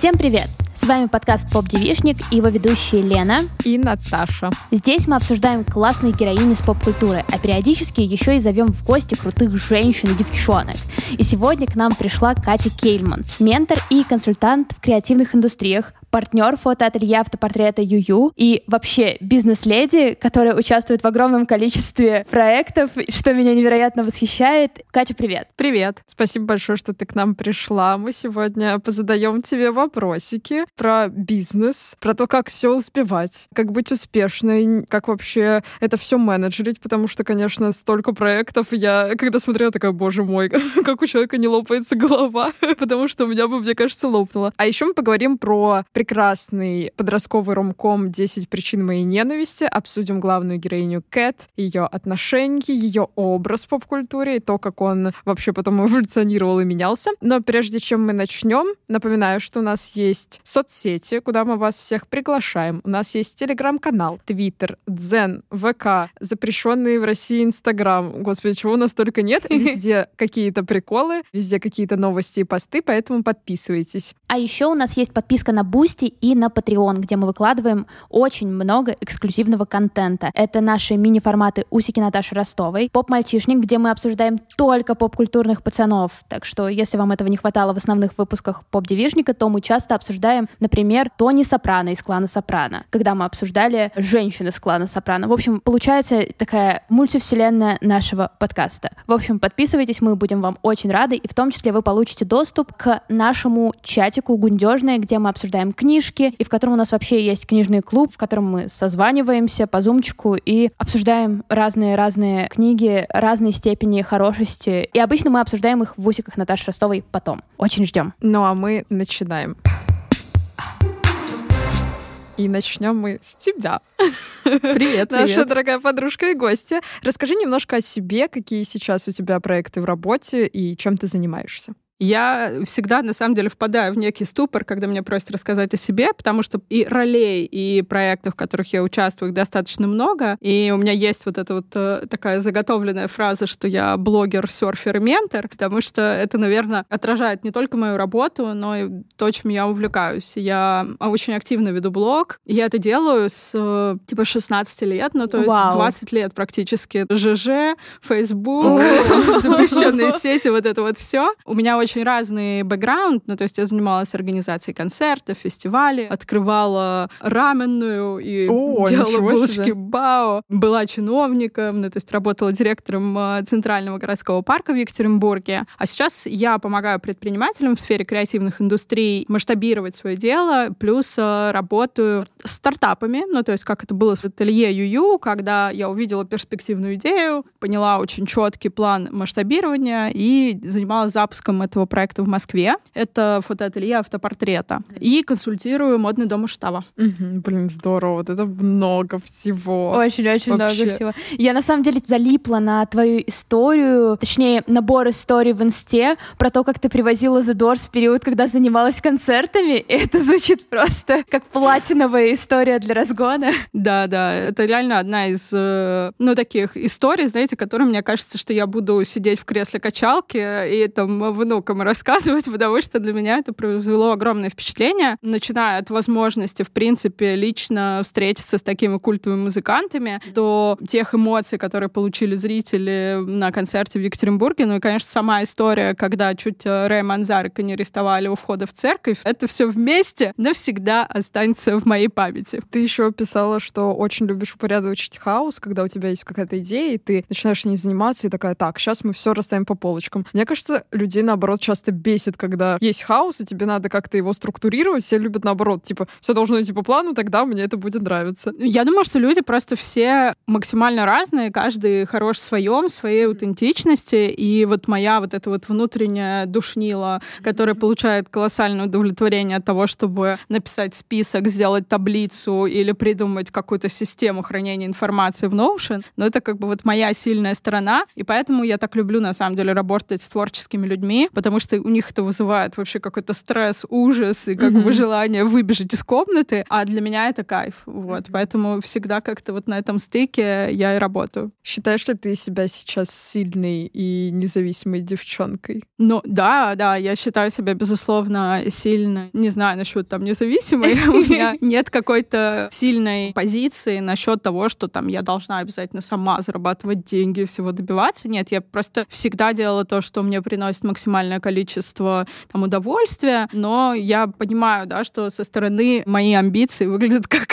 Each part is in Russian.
Всем привет! С вами подкаст «Поп Девишник» и его ведущие Лена и Наташа. Здесь мы обсуждаем классные героини с поп-культуры, а периодически еще и зовем в гости крутых женщин и девчонок. И сегодня к нам пришла Катя Кейльман, ментор и консультант в креативных индустриях, партнер фотоателье автопортрета Юю и вообще бизнес-леди, которая участвует в огромном количестве проектов, что меня невероятно восхищает. Катя, привет. Привет. Спасибо большое, что ты к нам пришла. Мы сегодня позадаем тебе вопросики про бизнес, про то, как все успевать, как быть успешной, как вообще это все менеджерить, потому что, конечно, столько проектов. Я, когда смотрела, такая, боже мой, как у человека не лопается голова, потому что у меня бы, мне кажется, лопнула. А еще мы поговорим про прекрасный подростковый ромком «10 причин моей ненависти». Обсудим главную героиню Кэт, ее отношения, ее образ в поп-культуре и то, как он вообще потом эволюционировал и менялся. Но прежде чем мы начнем, напоминаю, что у нас есть куда мы вас всех приглашаем. У нас есть телеграм-канал, твиттер, дзен, ВК, запрещенные в России Инстаграм. Господи, чего у нас только нет. Везде какие-то приколы, везде какие-то новости и посты, поэтому подписывайтесь. А еще у нас есть подписка на Boosty и на Patreon, где мы выкладываем очень много эксклюзивного контента. Это наши мини-форматы «Усики Наташи Ростовой», «Поп-мальчишник», где мы обсуждаем только поп-культурных пацанов. Так что, если вам этого не хватало в основных выпусках «Поп-девишника», то мы часто обсуждаем, например, Тони Сопрано из клана Сопрано, когда мы обсуждали женщин из клана Сопрано. В общем, получается такая мультивселенная нашего подкаста. В общем, подписывайтесь, мы будем вам очень рады, и в том числе вы получите доступ к нашему чатику «Гундежное», где мы обсуждаем книжки, и в котором у нас вообще есть книжный клуб, в котором мы созваниваемся по зумчику и обсуждаем разные-разные книги разной степени хорошести. И обычно мы обсуждаем их в усиках Наташи Ростовой потом. Очень ждем. Ну а мы начинаем. И начнем мы с тебя. Привет, Наша привет. дорогая подружка и гостья. Расскажи немножко о себе, какие сейчас у тебя проекты в работе и чем ты занимаешься. Я всегда, на самом деле, впадаю в некий ступор, когда мне просят рассказать о себе, потому что и ролей, и проектов, в которых я участвую, их достаточно много. И у меня есть вот эта вот э, такая заготовленная фраза, что я блогер, серфер и ментор, потому что это, наверное, отражает не только мою работу, но и то, чем я увлекаюсь. Я очень активно веду блог. Я это делаю с э, типа 16 лет, ну то есть Вау. 20 лет практически. ЖЖ, Facebook, запрещенные сети, вот это вот все. У меня очень очень разный бэкграунд, ну, то есть я занималась организацией концертов, фестивалей, открывала раменную и О, делала булочки себе. Бао, была чиновником, ну, то есть работала директором а, Центрального городского парка в Екатеринбурге. А сейчас я помогаю предпринимателям в сфере креативных индустрий масштабировать свое дело, плюс а, работаю с стартапами, ну, то есть как это было с ателье Юю, когда я увидела перспективную идею, поняла очень четкий план масштабирования и занималась запуском этого проекта в Москве. Это фотоателье автопортрета. И консультирую модный дом Штаба. Угу, блин, здорово. Вот это много всего. Очень-очень много всего. Я на самом деле залипла на твою историю, точнее, набор историй в инсте про то, как ты привозила The Doors в период, когда занималась концертами. И это звучит просто как платиновая история для разгона. Да, да. Это реально одна из, э, ну, таких историй, знаете, которые мне кажется, что я буду сидеть в кресле качалки и там внук внукам рассказывать, потому что для меня это произвело огромное впечатление, начиная от возможности, в принципе, лично встретиться с такими культовыми музыкантами, до тех эмоций, которые получили зрители на концерте в Екатеринбурге. Ну и, конечно, сама история, когда чуть э, Рэя Манзарика не арестовали у входа в церковь, это все вместе навсегда останется в моей памяти. Ты еще писала, что очень любишь упорядочить хаос, когда у тебя есть какая-то идея, и ты начинаешь не заниматься, и такая, так, сейчас мы все расставим по полочкам. Мне кажется, людей, наоборот, часто бесит, когда есть хаос, и тебе надо как-то его структурировать. Все любят наоборот, типа, все должно идти по плану, тогда мне это будет нравиться. Я думаю, что люди просто все максимально разные, каждый хорош в своем, своей аутентичности. И вот моя вот эта вот внутренняя душнила, которая получает колоссальное удовлетворение от того, чтобы написать список, сделать таблицу или придумать какую-то систему хранения информации в Notion, но это как бы вот моя сильная сторона, и поэтому я так люблю на самом деле работать с творческими людьми, потому что у них это вызывает вообще какой-то стресс, ужас и как бы желание выбежать из комнаты, а для меня это кайф. Вот, поэтому всегда как-то вот на этом стыке я и работаю. Считаешь ли ты себя сейчас сильной и независимой девчонкой? Ну, да, да, я считаю себя, безусловно, сильной. Не знаю насчет там независимой. У меня нет какой-то сильной позиции насчет того, что там я должна обязательно сама зарабатывать деньги, всего добиваться. Нет, я просто всегда делала то, что мне приносит максимальное количество там удовольствия, но я понимаю, да, что со стороны мои амбиции выглядят как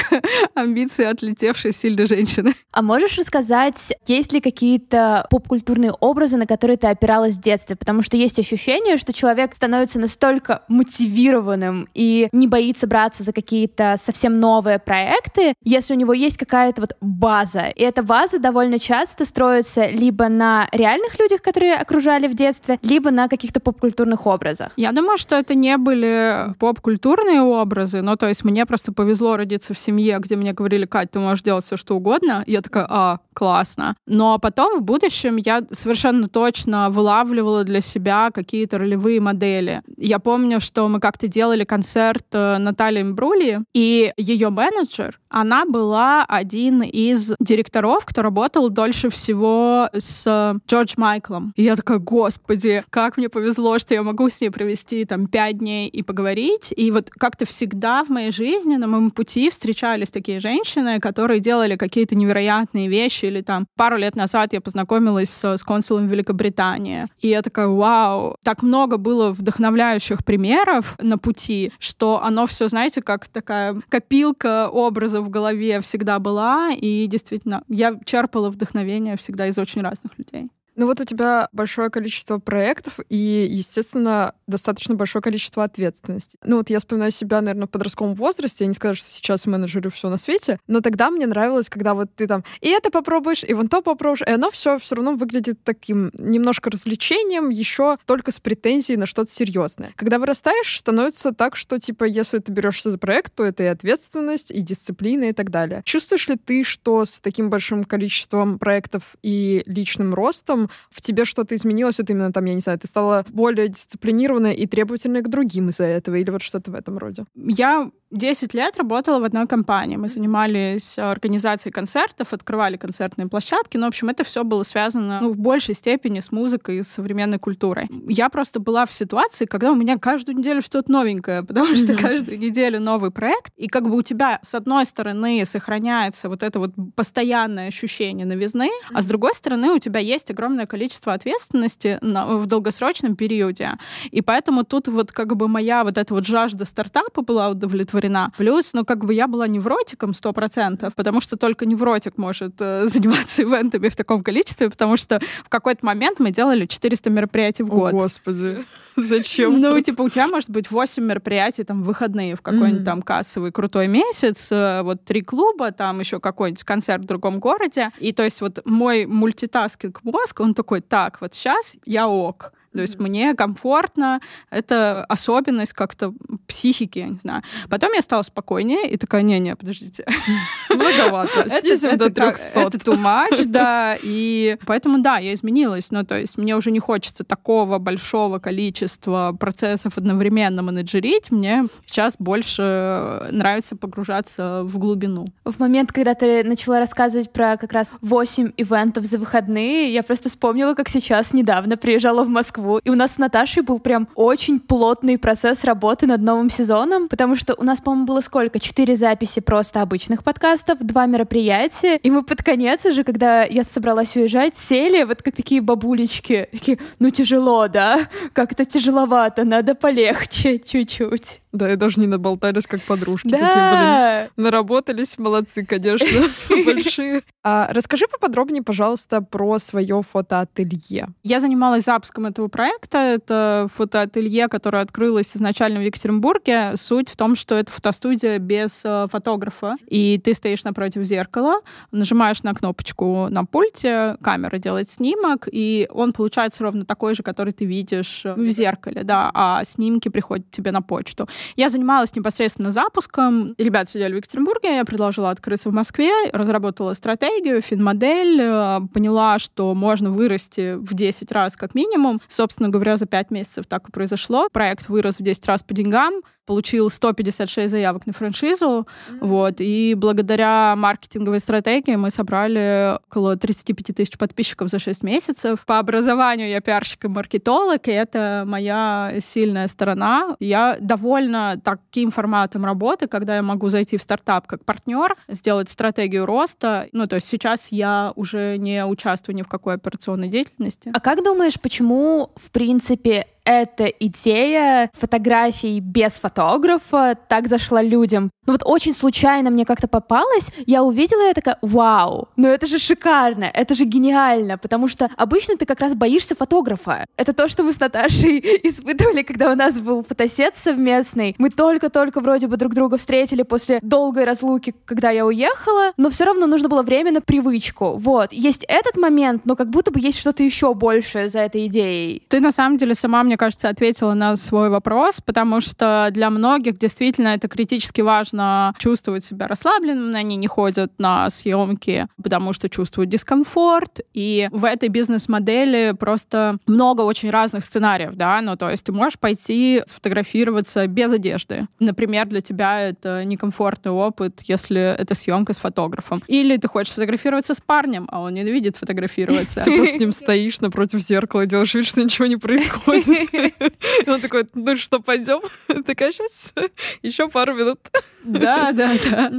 амбиции отлетевшей сильной женщины. А можешь рассказать, есть ли какие-то поп-культурные образы, на которые ты опиралась в детстве? Потому что есть ощущение, что человек становится настолько мотивированным и не боится браться за какие-то совсем новые проекты, если у него есть какая-то вот база. И эта база довольно часто строится либо на реальных людях, которые окружали в детстве, либо на каких-то поп-культурных образах. Я думаю, что это не были поп-культурные образы, но то есть мне просто повезло родиться в семье, где мне говорили, Кать, ты можешь делать все, что угодно. Я такая, а, классно. Но потом в будущем я совершенно точно вылавливала для себя какие-то ролевые модели. Я помню, что мы как-то делали концерт э, Натальи Мбрули, и ее менеджер, она была один из директоров, кто работал дольше всего с Джордж Майклом. И я такая, господи, как мне повезло, что я могу с ней провести там пять дней и поговорить. И вот как-то всегда в моей жизни на моем пути встречались такие женщины, которые делали какие-то невероятные вещи, или там пару лет назад я познакомилась с, с консулом Великобритании, и я такая, вау, так много было вдохновляющих примеров на пути, что оно все, знаете, как такая копилка образов в голове всегда была, и действительно, я черпала вдохновение всегда из очень разных людей. Ну вот у тебя большое количество проектов и, естественно, достаточно большое количество ответственности. Ну вот я вспоминаю себя, наверное, в подростковом возрасте. Я не скажу, что сейчас менеджерю все на свете, но тогда мне нравилось, когда вот ты там и это попробуешь, и вон то попробуешь, и оно все все равно выглядит таким немножко развлечением, еще только с претензией на что-то серьезное. Когда вырастаешь, становится так, что типа если ты берешься за проект, то это и ответственность, и дисциплина, и так далее. Чувствуешь ли ты, что с таким большим количеством проектов и личным ростом в тебе что-то изменилось, вот именно там, я не знаю, ты стала более дисциплинированной и требовательной к другим из-за этого, или вот что-то в этом роде? Я 10 лет работала в одной компании. Мы занимались организацией концертов, открывали концертные площадки. Ну, в общем, это все было связано ну, в большей степени с музыкой и с современной культурой. Я просто была в ситуации, когда у меня каждую неделю что-то новенькое, потому что каждую неделю новый проект. И как бы у тебя, с одной стороны, сохраняется вот это вот постоянное ощущение новизны, а с другой стороны, у тебя есть огромное количество ответственности на, в долгосрочном периоде. И поэтому тут вот как бы моя вот эта вот жажда стартапа была удовлетворена удовлетворена. Плюс, ну, как бы я была невротиком сто процентов, потому что только невротик может э, заниматься ивентами в таком количестве, потому что в какой-то момент мы делали 400 мероприятий в год. О, господи. Зачем? Ну, типа, у тебя может быть 8 мероприятий там выходные в какой-нибудь там кассовый крутой месяц, э, вот три клуба, там еще какой-нибудь концерт в другом городе. И то есть вот мой мультитаскинг мозг, он такой, так, вот сейчас я ок. То есть мне комфортно, это особенность как-то психики, я не знаю. Потом я стала спокойнее и такая, не-не, подождите. Многовато. Снизим до 300. Это too much, да. И поэтому, да, я изменилась. Ну, то есть мне уже не хочется такого большого количества процессов одновременно менеджерить. Мне сейчас больше нравится погружаться в глубину. В момент, когда ты начала рассказывать про как раз 8 ивентов за выходные, я просто вспомнила, как сейчас недавно приезжала в Москву Москву. И у нас с Наташей был прям очень плотный процесс работы над новым сезоном, потому что у нас, по-моему, было сколько? Четыре записи просто обычных подкастов, два мероприятия. И мы под конец уже, когда я собралась уезжать, сели вот как такие бабулечки. Такие, ну тяжело, да? Как-то тяжеловато, надо полегче чуть-чуть. Да, и даже не наболтались, как подружки. Да. Такие, блин, наработались, молодцы, конечно, большие. А, расскажи поподробнее, пожалуйста, про свое фотоателье. Я занималась запуском этого проекта. Это фотоателье, которое открылось изначально в Екатеринбурге. Суть в том, что это фотостудия без э, фотографа, и ты стоишь напротив зеркала, нажимаешь на кнопочку на пульте, камера делает снимок, и он получается ровно такой же, который ты видишь в зеркале, да, а снимки приходят тебе на почту. Я занималась непосредственно запуском. Ребята сидели в Екатеринбурге, я предложила открыться в Москве, разработала стратегию, финмодель, э, поняла, что можно вырасти в 10 раз как минимум. Собственно говоря, за 5 месяцев так и произошло. Проект вырос в 10 раз по деньгам получил 156 заявок на франшизу, mm-hmm. вот, и благодаря маркетинговой стратегии мы собрали около 35 тысяч подписчиков за 6 месяцев. По образованию я пиарщик и маркетолог, и это моя сильная сторона. Я довольна таким форматом работы, когда я могу зайти в стартап как партнер, сделать стратегию роста. Ну, то есть сейчас я уже не участвую ни в какой операционной деятельности. А как думаешь, почему, в принципе, эта идея фотографий без фотографа так зашла людям. Ну вот очень случайно мне как-то попалась, я увидела и такая, вау, ну это же шикарно, это же гениально, потому что обычно ты как раз боишься фотографа. Это то, что мы с Наташей испытывали, когда у нас был фотосет совместный. Мы только-только вроде бы друг друга встретили после долгой разлуки, когда я уехала, но все равно нужно было время на привычку. Вот, есть этот момент, но как будто бы есть что-то еще большее за этой идеей. Ты на самом деле сама мне кажется, ответила на свой вопрос, потому что для многих действительно это критически важно чувствовать себя расслабленным, они не ходят на съемки, потому что чувствуют дискомфорт, и в этой бизнес-модели просто много очень разных сценариев, да, ну то есть ты можешь пойти сфотографироваться без одежды. Например, для тебя это некомфортный опыт, если это съемка с фотографом. Или ты хочешь фотографироваться с парнем, а он ненавидит фотографироваться. Ты просто с ним стоишь напротив зеркала, делаешь вид, что ничего не происходит. Он такой, ну что, пойдем? Такая, сейчас еще пару минут. Да, да, да.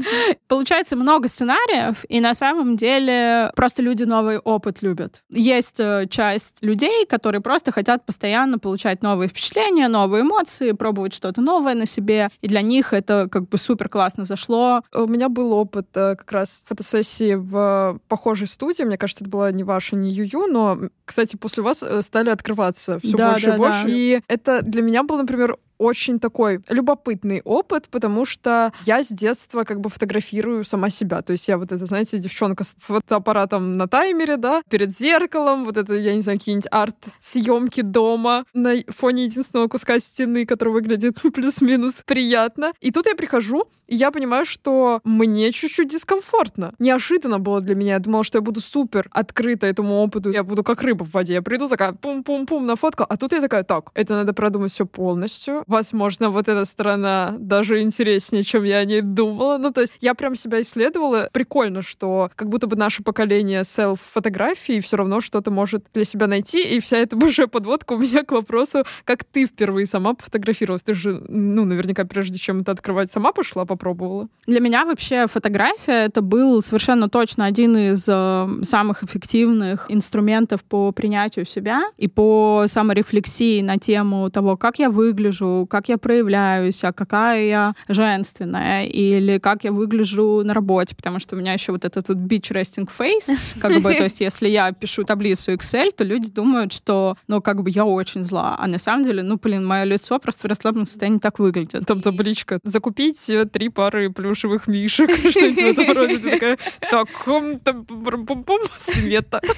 Получается много сценариев, и на самом деле просто люди новый опыт любят. Есть э, часть людей, которые просто хотят постоянно получать новые впечатления, новые эмоции, пробовать что-то новое на себе, и для них это как бы супер классно зашло. У меня был опыт э, как раз фотосессии в похожей студии, мне кажется, это была не ваша, не Юю, но, кстати, после вас э, стали открываться все да, больше да, и больше. И это для меня был, например, очень такой любопытный опыт, потому что я с детства как бы фотографирую сама себя. То есть я вот это, знаете, девчонка с фотоаппаратом на таймере, да, перед зеркалом, вот это, я не знаю, какие-нибудь арт-съемки дома на фоне единственного куска стены, который выглядит плюс-минус приятно. И тут я прихожу, и я понимаю, что мне чуть-чуть дискомфортно. Неожиданно было для меня. Я думала, что я буду супер открыта этому опыту. Я буду как рыба в воде. Я приду такая пум-пум-пум на фотку, а тут я такая, так, это надо продумать все полностью. Возможно, вот эта сторона даже интереснее, чем я о ней думала. Ну, то есть я прям себя исследовала. Прикольно, что как будто бы наше поколение селф-фотографии все равно что-то может для себя найти. И вся эта уже подводка у меня к вопросу, как ты впервые сама пофотографировалась. Ты же, ну, наверняка, прежде чем это открывать, сама пошла по попробовала? Для меня вообще фотография это был совершенно точно один из э, самых эффективных инструментов по принятию себя и по саморефлексии на тему того, как я выгляжу, как я проявляюсь, а какая я женственная, или как я выгляжу на работе, потому что у меня еще вот этот тут beach resting face, как бы, то есть если я пишу таблицу Excel, то люди думают, что, ну, как бы я очень зла, а на самом деле, ну, блин, мое лицо просто в расслабленном состоянии так выглядит. Там табличка «Закупить три пары плюшевых мишек, что-нибудь в этом роде. Ты такая, так, пум-пум, света.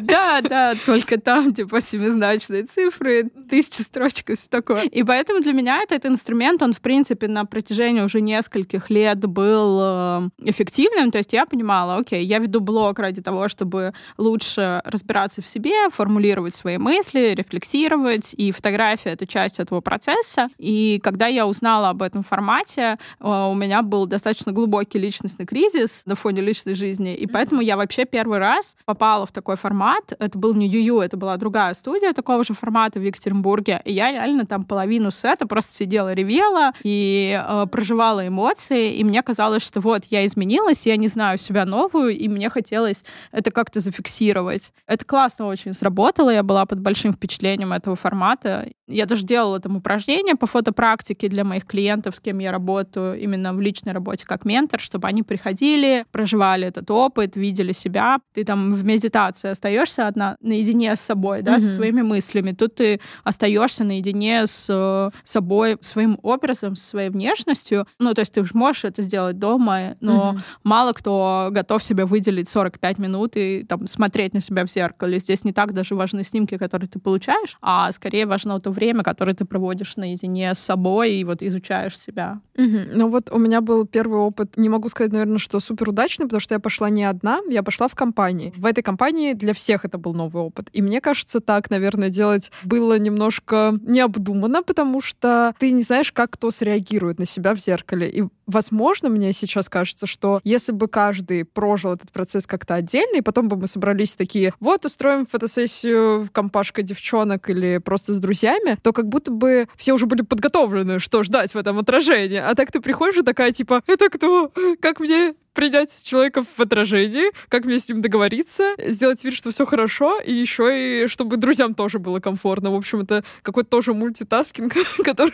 Да, да, только там, типа, семизначные цифры, тысячи строчек и все такое. И поэтому для меня этот инструмент, он, в принципе, на протяжении уже нескольких лет был э, эффективным. То есть я понимала, окей, я веду блог ради того, чтобы лучше разбираться в себе, формулировать свои мысли, рефлексировать, и фотография — это часть этого процесса. И когда я узнала об этом формате, а, у меня был достаточно глубокий личностный кризис на фоне личной жизни, и поэтому я вообще первый раз попала в такой формат. Это был не Юю, это была другая студия такого же формата в Екатеринбурге, и я реально там половину сета просто сидела, ревела и э, проживала эмоции, и мне казалось, что вот я изменилась, я не знаю себя новую, и мне хотелось это как-то зафиксировать. Это классно очень сработало, я была под большим впечатлением этого формата. Я даже делала там упражнения по фотопрактике для моих клиентов, с кем я работаю, именно в личной работе как ментор, чтобы они приходили, проживали этот опыт, видели себя. Ты там в медитации остаешься одна наедине с собой, да, mm-hmm. со своими мыслями. Тут ты остаешься наедине с э, собой, своим образом, со своей внешностью. Ну, то есть ты уже можешь это сделать дома, но mm-hmm. мало кто готов себе выделить 45 минут и там смотреть на себя в зеркале. Здесь не так даже важны снимки, которые ты получаешь, а скорее важно это время, которое ты проводишь наедине с собой и вот изучаешь себя. Угу. Ну вот у меня был первый опыт, не могу сказать, наверное, что супер удачный, потому что я пошла не одна, я пошла в компании. В этой компании для всех это был новый опыт. И мне кажется, так, наверное, делать было немножко необдуманно, потому что ты не знаешь, как кто среагирует на себя в зеркале. И, возможно, мне сейчас кажется, что если бы каждый прожил этот процесс как-то отдельно, и потом бы мы собрались такие, вот, устроим фотосессию в компашка девчонок или просто с друзьями, то как будто бы все уже были подготовлены, что ждать в этом отражении. А так ты приходишь и такая, типа, это кто? Как мне принять человека в отражении, как мне с ним договориться, сделать вид, что все хорошо, и еще и чтобы друзьям тоже было комфортно. В общем, это какой-то тоже мультитаскинг, который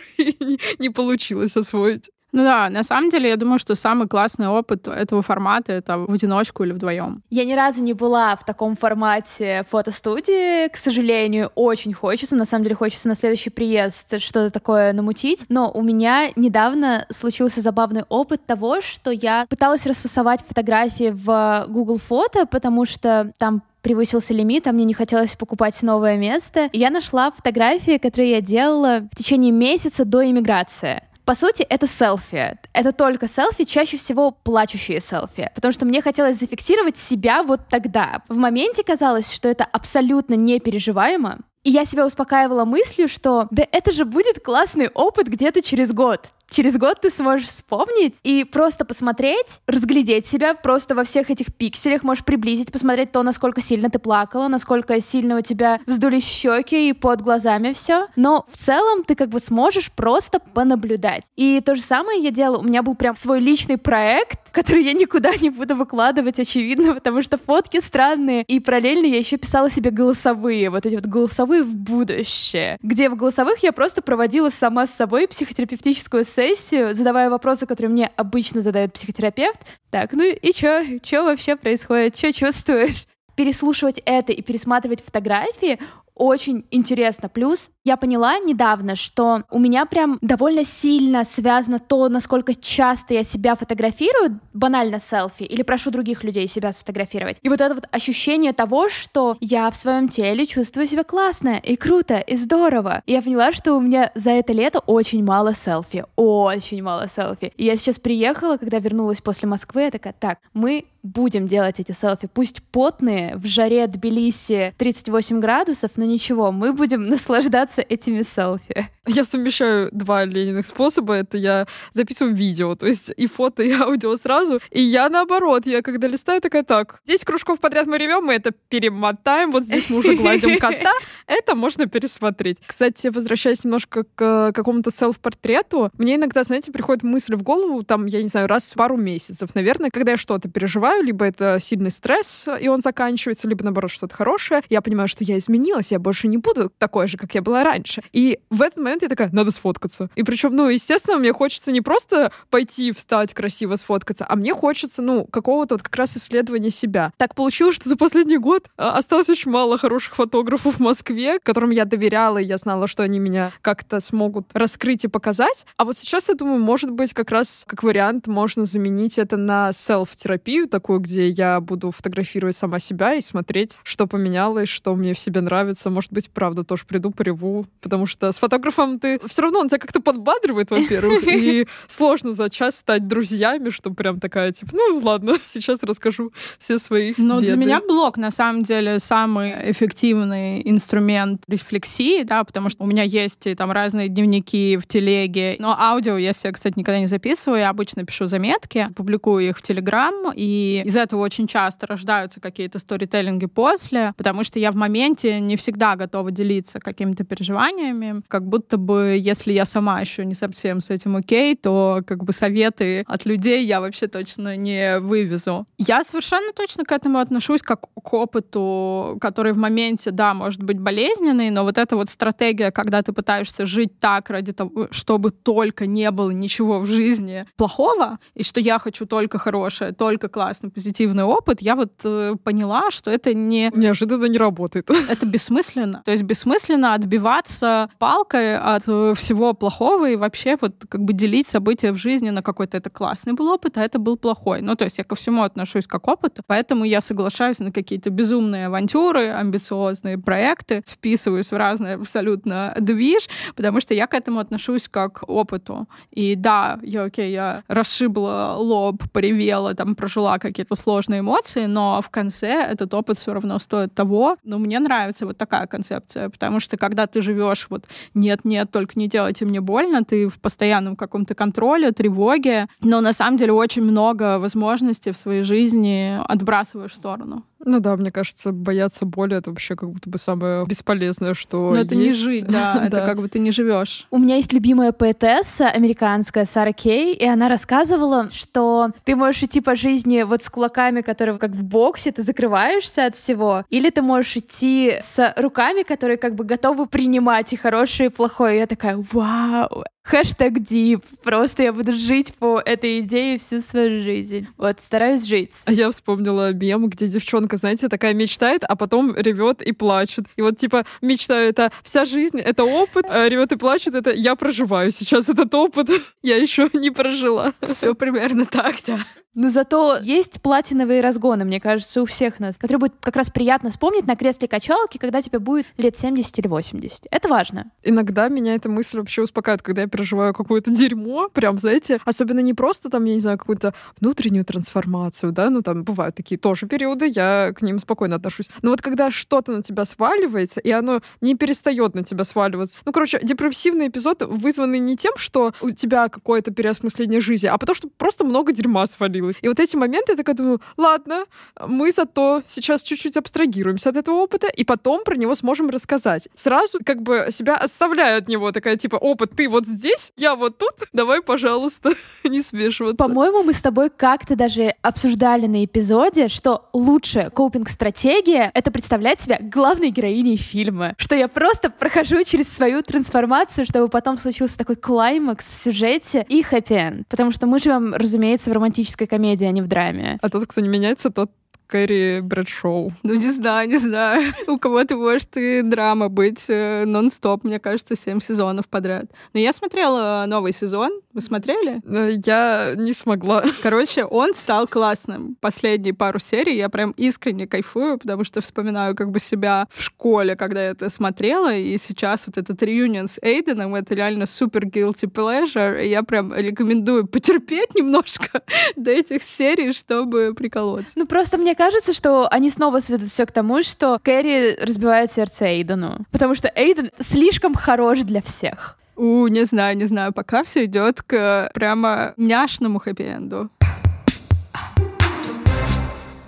не получилось освоить. Ну да, на самом деле, я думаю, что самый классный опыт этого формата — это в одиночку или вдвоем. Я ни разу не была в таком формате фотостудии, к сожалению, очень хочется, на самом деле хочется на следующий приезд что-то такое намутить, но у меня недавно случился забавный опыт того, что я пыталась расфасовать фотографии в Google Фото, потому что там превысился лимит, а мне не хотелось покупать новое место. я нашла фотографии, которые я делала в течение месяца до иммиграции. По сути, это селфи. Это только селфи, чаще всего плачущие селфи. Потому что мне хотелось зафиксировать себя вот тогда. В моменте казалось, что это абсолютно непереживаемо. И я себя успокаивала мыслью, что да это же будет классный опыт где-то через год через год ты сможешь вспомнить и просто посмотреть, разглядеть себя просто во всех этих пикселях, можешь приблизить, посмотреть то, насколько сильно ты плакала, насколько сильно у тебя вздулись щеки и под глазами все. Но в целом ты как бы сможешь просто понаблюдать. И то же самое я делала. У меня был прям свой личный проект, который я никуда не буду выкладывать, очевидно, потому что фотки странные. И параллельно я еще писала себе голосовые, вот эти вот голосовые в будущее, где в голосовых я просто проводила сама с собой психотерапевтическую сессию сессию, задавая вопросы, которые мне обычно задает психотерапевт. Так, ну и чё? Чё вообще происходит? Чё чувствуешь? Переслушивать это и пересматривать фотографии очень интересно. Плюс я поняла недавно, что у меня прям довольно сильно связано то, насколько часто я себя фотографирую, банально селфи, или прошу других людей себя сфотографировать. И вот это вот ощущение того, что я в своем теле чувствую себя классно и круто, и здорово. И я поняла, что у меня за это лето очень мало селфи, очень мало селфи. И я сейчас приехала, когда вернулась после Москвы, я такая, так, мы будем делать эти селфи, пусть потные, в жаре Тбилиси 38 градусов, но ничего, мы будем наслаждаться этими селфи. Я совмещаю два лениных способа. Это я записываю видео, то есть и фото, и аудио сразу. И я наоборот, я когда листаю, такая, так, 10 кружков подряд мы ревем, мы это перемотаем, вот здесь мы уже гладим кота, это можно пересмотреть. Кстати, возвращаясь немножко к какому-то селф-портрету, мне иногда, знаете, приходит мысль в голову, там, я не знаю, раз в пару месяцев, наверное, когда я что-то переживаю, либо это сильный стресс, и он заканчивается, либо, наоборот, что-то хорошее, я понимаю, что я изменилась, я больше не буду такой же, как я была раньше. И в этот момент я такая, надо сфоткаться. И причем, ну, естественно, мне хочется не просто пойти, встать, красиво сфоткаться, а мне хочется, ну, какого-то вот как раз исследования себя. Так получилось, что за последний год а, осталось очень мало хороших фотографов в Москве, которым я доверяла, и я знала, что они меня как-то смогут раскрыть и показать. А вот сейчас, я думаю, может быть, как раз как вариант можно заменить это на селф-терапию, такую, где я буду фотографировать сама себя и смотреть, что поменялось, что мне в себе нравится. Может быть, правда, тоже приду, пореву, потому что с фотографом ты все равно он тебя как-то подбадривает, во-первых, и сложно за час стать друзьями, что прям такая, типа, ну ладно, сейчас расскажу все свои Ну, для меня блог, на самом деле, самый эффективный инструмент рефлексии, да, потому что у меня есть там разные дневники в телеге, но аудио я себе, кстати, никогда не записываю, я обычно пишу заметки, публикую их в Телеграм, и из этого очень часто рождаются какие-то сторителлинги после, потому что я в моменте не всегда готова делиться какими-то переживаниями, как будто бы, если я сама еще не совсем с этим окей, то как бы советы от людей я вообще точно не вывезу. Я совершенно точно к этому отношусь как к опыту, который в моменте, да, может быть болезненный, но вот эта вот стратегия, когда ты пытаешься жить так ради того, чтобы только не было ничего в жизни плохого, и что я хочу только хорошее, только классное, классный позитивный опыт, я вот э, поняла, что это не... Неожиданно не работает. Это бессмысленно. То есть бессмысленно отбиваться палкой от э, всего плохого и вообще вот как бы делить события в жизни на какой-то это классный был опыт, а это был плохой. Ну, то есть я ко всему отношусь как к опыту, поэтому я соглашаюсь на какие-то безумные авантюры, амбициозные проекты, вписываюсь в разные абсолютно движ, потому что я к этому отношусь как к опыту. И да, я окей, я расшибла лоб, поревела, там прожила какие-то сложные эмоции, но в конце этот опыт все равно стоит того. Но мне нравится вот такая концепция, потому что когда ты живешь вот нет-нет, только не делайте мне больно, ты в постоянном каком-то контроле, тревоге, но на самом деле очень много возможностей в своей жизни отбрасываешь в сторону. Ну да, мне кажется, бояться боли это вообще как будто бы самое бесполезное, что. Но это не жить, да, это как бы ты не живешь. У меня есть любимая поэтесса американская Сара Кей, и она рассказывала, что ты можешь идти по жизни вот с кулаками, которые как в боксе, ты закрываешься от всего, или ты можешь идти с руками, которые как бы готовы принимать и хорошее, и плохое. И я такая, вау, Хэштег дип. Просто я буду жить по этой идее всю свою жизнь. Вот, стараюсь жить. А я вспомнила мем, где девчонка, знаете, такая мечтает, а потом ревет и плачет. И вот типа мечта это вся жизнь, это опыт, а ревет и плачет, это я проживаю сейчас этот опыт, я еще не прожила. Все примерно так, да. Но зато есть платиновые разгоны, мне кажется, у всех нас, которые будет как раз приятно вспомнить на кресле качалки, когда тебе будет лет 70 или 80. Это важно. Иногда меня эта мысль вообще успокаивает, когда я переживаю какое-то дерьмо, прям, знаете, особенно не просто там, я не знаю, какую-то внутреннюю трансформацию, да, ну там бывают такие тоже периоды, я к ним спокойно отношусь. Но вот когда что-то на тебя сваливается, и оно не перестает на тебя сваливаться. Ну, короче, депрессивный эпизод вызванный не тем, что у тебя какое-то переосмысление жизни, а потому что просто много дерьма свалилось. И вот эти моменты я такая думаю, ладно, мы зато сейчас чуть-чуть абстрагируемся от этого опыта, и потом про него сможем рассказать. Сразу как бы себя отставляю от него, такая типа, опыт, ты вот здесь, я вот тут, давай, пожалуйста, не смешиваться. По-моему, мы с тобой как-то даже обсуждали на эпизоде, что лучшая коупинг-стратегия — это представлять себя главной героиней фильма. Что я просто прохожу через свою трансформацию, чтобы потом случился такой клаймакс в сюжете и хэппи Потому что мы живем, разумеется, в романтической комедии, а не в драме. А тот, кто не меняется, тот Кэрри Брэдшоу. Ну, не знаю, не знаю. У кого-то может и драма быть э, нон-стоп, мне кажется, семь сезонов подряд. Но я смотрела новый сезон. Вы смотрели? Э, я не смогла. Короче, он стал классным. Последние пару серий я прям искренне кайфую, потому что вспоминаю как бы себя в школе, когда я это смотрела, и сейчас вот этот реюнион с Эйденом, это реально супер guilty pleasure, и я прям рекомендую потерпеть немножко до этих серий, чтобы приколоться. Ну, просто мне кажется, что они снова сведут все к тому, что Кэрри разбивает сердце Эйдену. Потому что Эйден слишком хорош для всех. У, не знаю, не знаю, пока все идет к прямо няшному хэппи-энду.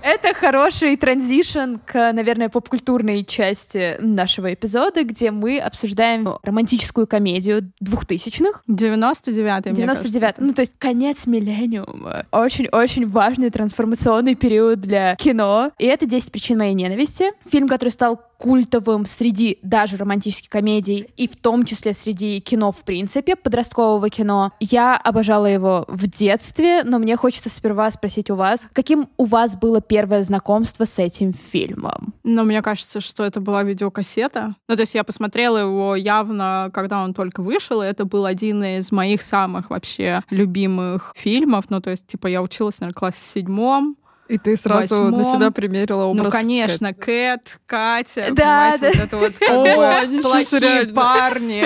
Это хороший транзишн к, наверное, попкультурной части нашего эпизода, где мы обсуждаем романтическую комедию двухтысячных. 99-й, 99 Ну, то есть конец миллениума. Очень-очень важный трансформационный период для кино. И это «10 причин моей ненависти». Фильм, который стал культовым среди даже романтических комедий, и в том числе среди кино в принципе, подросткового кино. Я обожала его в детстве, но мне хочется сперва спросить у вас, каким у вас было первое знакомство с этим фильмом? Ну, мне кажется, что это была видеокассета. Ну, то есть я посмотрела его явно, когда он только вышел, и это был один из моих самых вообще любимых фильмов. Ну, то есть, типа, я училась, наверное, в классе седьмом, и ты сразу восьмом. на себя примерила образ Ну, конечно, Кэт, Катя, да, да. вот это вот плохие парни.